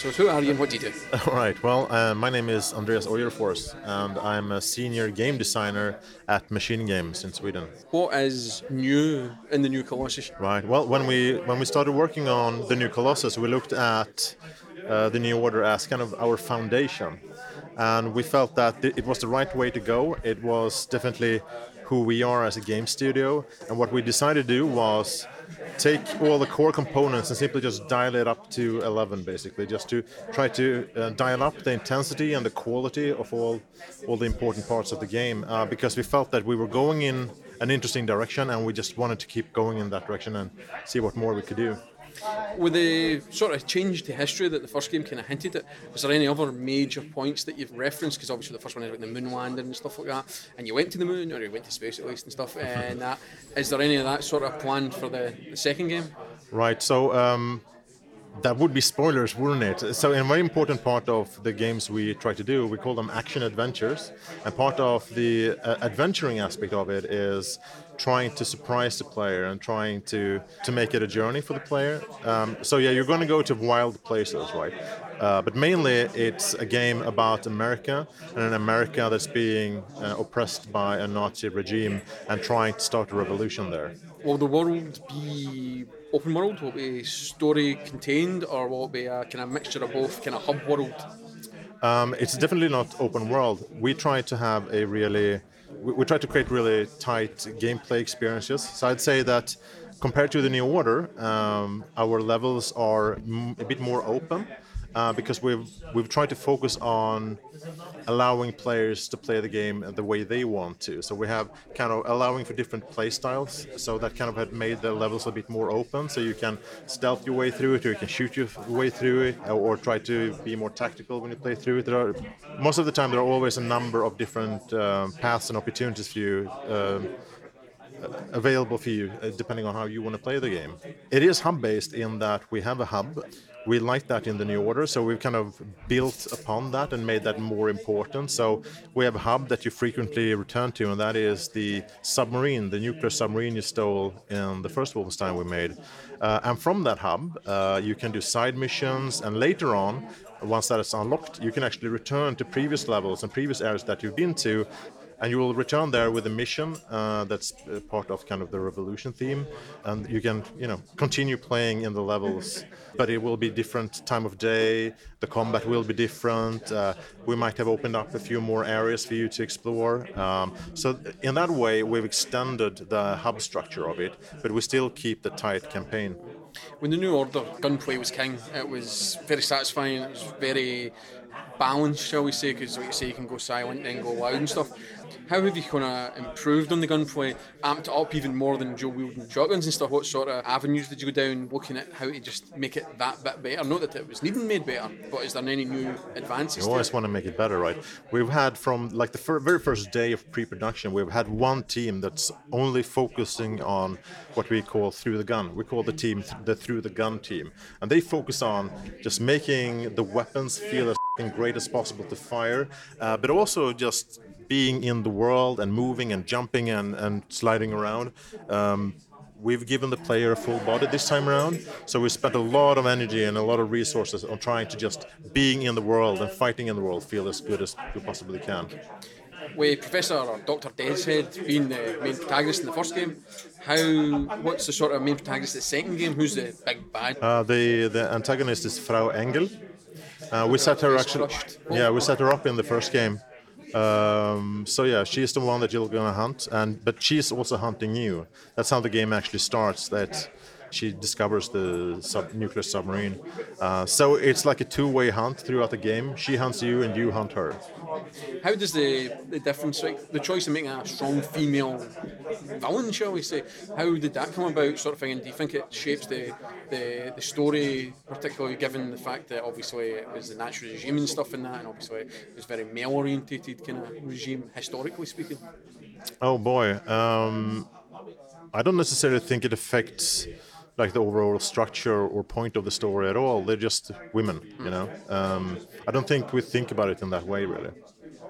So, who are you and what do you do? All right. Well, uh, my name is Andreas Öjerfors, and I'm a senior game designer at Machinegames in Sweden. What is new in the new Colossus? Right. Well, when we when we started working on the new Colossus, we looked at uh, the new order as kind of our foundation, and we felt that it was the right way to go. It was definitely who we are as a game studio, and what we decided to do was take all the core components and simply just dial it up to 11 basically just to try to uh, dial up the intensity and the quality of all all the important parts of the game uh, because we felt that we were going in an interesting direction and we just wanted to keep going in that direction and see what more we could do with the sort of change to history that the first game kind of hinted at, was there any other major points that you've referenced? Because obviously the first one is about the moon landing and stuff like that, and you went to the moon or you went to space at least and stuff. And that is there any of that sort of planned for the, the second game? Right. So. Um, that would be spoilers, wouldn't it? So, a very important part of the games we try to do, we call them action adventures, and part of the uh, adventuring aspect of it is trying to surprise the player and trying to to make it a journey for the player. Um, so yeah, you're going to go to wild places, right? Uh, but mainly it's a game about America and an America that's being uh, oppressed by a Nazi regime and trying to start a revolution there. Will the world be open world? Will it be story contained, or will it be a kind of mixture of both, kind of hub world? Um, it's definitely not open world. We try to have a really we, we try to create really tight gameplay experiences. So I'd say that compared to the new order, um, our levels are m- a bit more open uh, because we've we've tried to focus on allowing players to play the game the way they want to. So we have kind of allowing for different play styles. So that kind of had made the levels a bit more open. So you can stealth your way through it, or you can shoot your way through it, or, try to be more tactical when you play through it. There are most of the time there are always a number of different um, paths and opportunities for you. Um, available for you uh, depending on how you want to play the game. It is hub based in that we have a hub. We like that in the new order so we've kind of built upon that and made that more important. So we have a hub that you frequently return to and that is the submarine the nuclear submarine you stole in the first wolfenstein we made. Uh, and from that hub uh, you can do side missions and later on once that is unlocked you can actually return to previous levels and previous areas that you've been to and you will return there with a mission uh, that's uh, part of kind of the revolution theme. And you can you know continue playing in the levels but it will be different time of day. The combat will be different. Uh, we might have opened up a few more areas for you to explore. Um, so in that way we've extended the hub structure of it but we still keep the tight campaign. When the new order gunplay was king it was very satisfying. It was very balanced shall we say because like you say you can go silent and go loud and stuff how have you kind of improved on the gunplay, amped it up even more than Joe wielding shotguns and stuff? What sort of avenues did you go down looking at how to just make it that bit better? Not that it was needing made better, but is there any new advances? You always want to make it better, right? We've had from like the fir- very first day of pre-production, we've had one team that's only focusing on what we call through the gun. We call the team th- the through the gun team, and they focus on just making the weapons feel as great as possible to fire, uh, but also just being in the world and moving and jumping and, and sliding around. Um, we've given the player a full body this time around, so we spent a lot of energy and a lot of resources on trying to just being in the world and fighting in the world feel as good as we possibly can. With Professor or Dr. Deathshead being the main protagonist in the first game, how what's the sort of main protagonist in the second game? Who's the big bad? Uh, the the antagonist is Frau Engel. Uh, we set her actually, yeah, we set her up in the first game um, so yeah, she's the one that you're gonna hunt, and but she's also hunting you. That's how the game actually starts. That she discovers the sub- nuclear submarine. Uh, so it's like a two-way hunt throughout the game. She hunts you, and you hunt her. How does the the difference, like the choice of making a strong female villain, shall we say, how did that come about, sort of thing? And do you think it shapes the the, the story, particularly given the fact that obviously it was the natural regime and stuff in that, and obviously it was very male-orientated kind of regime, historically speaking? Oh boy. Um, I don't necessarily think it affects like the overall structure or point of the story at all. They're just women, you know. Um, I don't think we think about it in that way, really.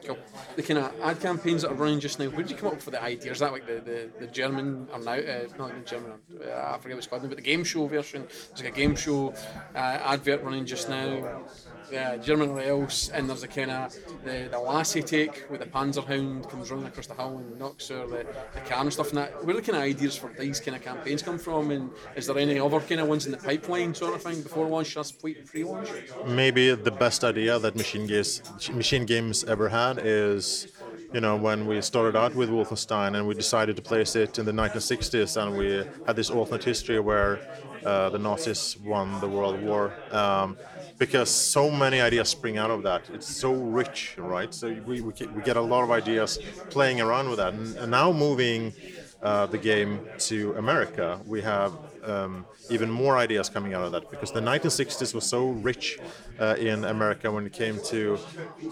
Cool. The kind of ad campaigns that are running just now, where did you come up with the idea? Is that like the, the, the German or now, uh, not the German, uh, I forget what it's called, but the game show version. There's like a game show uh, advert running just now. Yeah, German rails, and there's a kind of the, the Lassie take with the Panzerhound comes running across the hill and knocks her the, the car and stuff. And that, where the kind of ideas for these kind of campaigns come from? And is there any other kind of ones in the pipeline, sort of thing, before launch, just pre-launch? Maybe the best idea that Machinegames Machine Games ever had is you know, when we started out with Wolfenstein and we decided to place it in the 1960s and we had this alternate history where uh, the Nazis won the World War. Um, because so many ideas spring out of that. It's so rich, right? So we, we, we get a lot of ideas playing around with that. And, and now moving uh, the game to America, we have um, even more ideas coming out of that because the 1960s was so rich uh, in America when it came to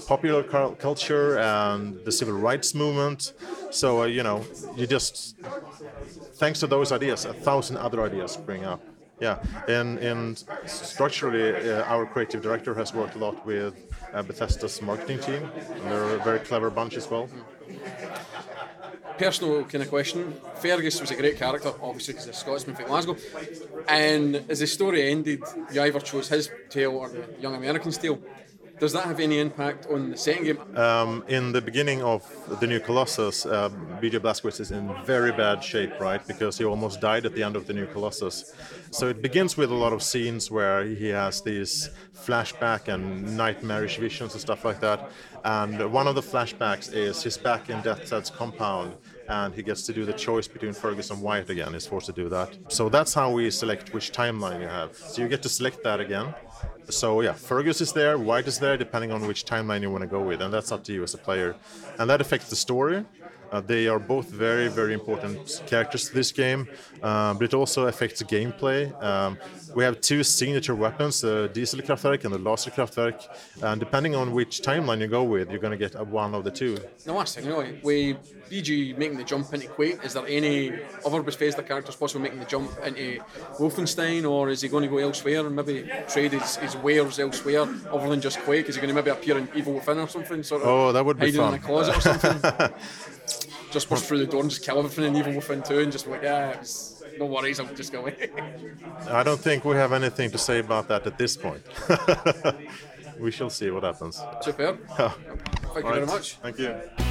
popular culture and the civil rights movement. So, uh, you know, you just, thanks to those ideas, a thousand other ideas spring up. Yeah, and, and structurally, uh, our creative director has worked a lot with uh, Bethesda's marketing team. And they're a very clever bunch as well. Personal kind of question. Fergus was a great character, obviously, because he's a Scotsman from Glasgow. And as the story ended, you either chose his tale or the young American's tale. Does that have any impact on the second game? Um, in the beginning of the new Colossus, uh, BJ Blazkowicz is in very bad shape, right? Because he almost died at the end of the new Colossus. So it begins with a lot of scenes where he has these flashback and nightmarish visions and stuff like that. And one of the flashbacks is he's back in Death's compound and he gets to do the choice between Fergus and Wyatt again. He's forced to do that. So that's how we select which timeline you have. So you get to select that again so yeah, Fergus is there, Wyatt is there, depending on which timeline you want to go with, and that's up to you as a player. And that affects the story. Uh, they are both very, very important characters to this game, uh, but it also affects gameplay. Um, we have two signature weapons, the Diesel Kraftwerk and the Laser Kraftwerk, and depending on which timeline you go with, you're going to get one of the two. The last thing, know, with BJ making the jump into Quake, is there any other Bethesda characters possibly making the jump into Wolfenstein, or is he going to go elsewhere and maybe trade his, his wares elsewhere other than just Quake? Is he going to maybe appear in Evil Within or something? Sort of oh, that would be fun. in a closet or something? just burst through the door and just kill everything in Evil Within 2 and just like, yeah, was, no worries, I'll just go away. I don't think we have anything to say about that at this point. we shall see what happens. Superb. Thank you right. very much. Thank you.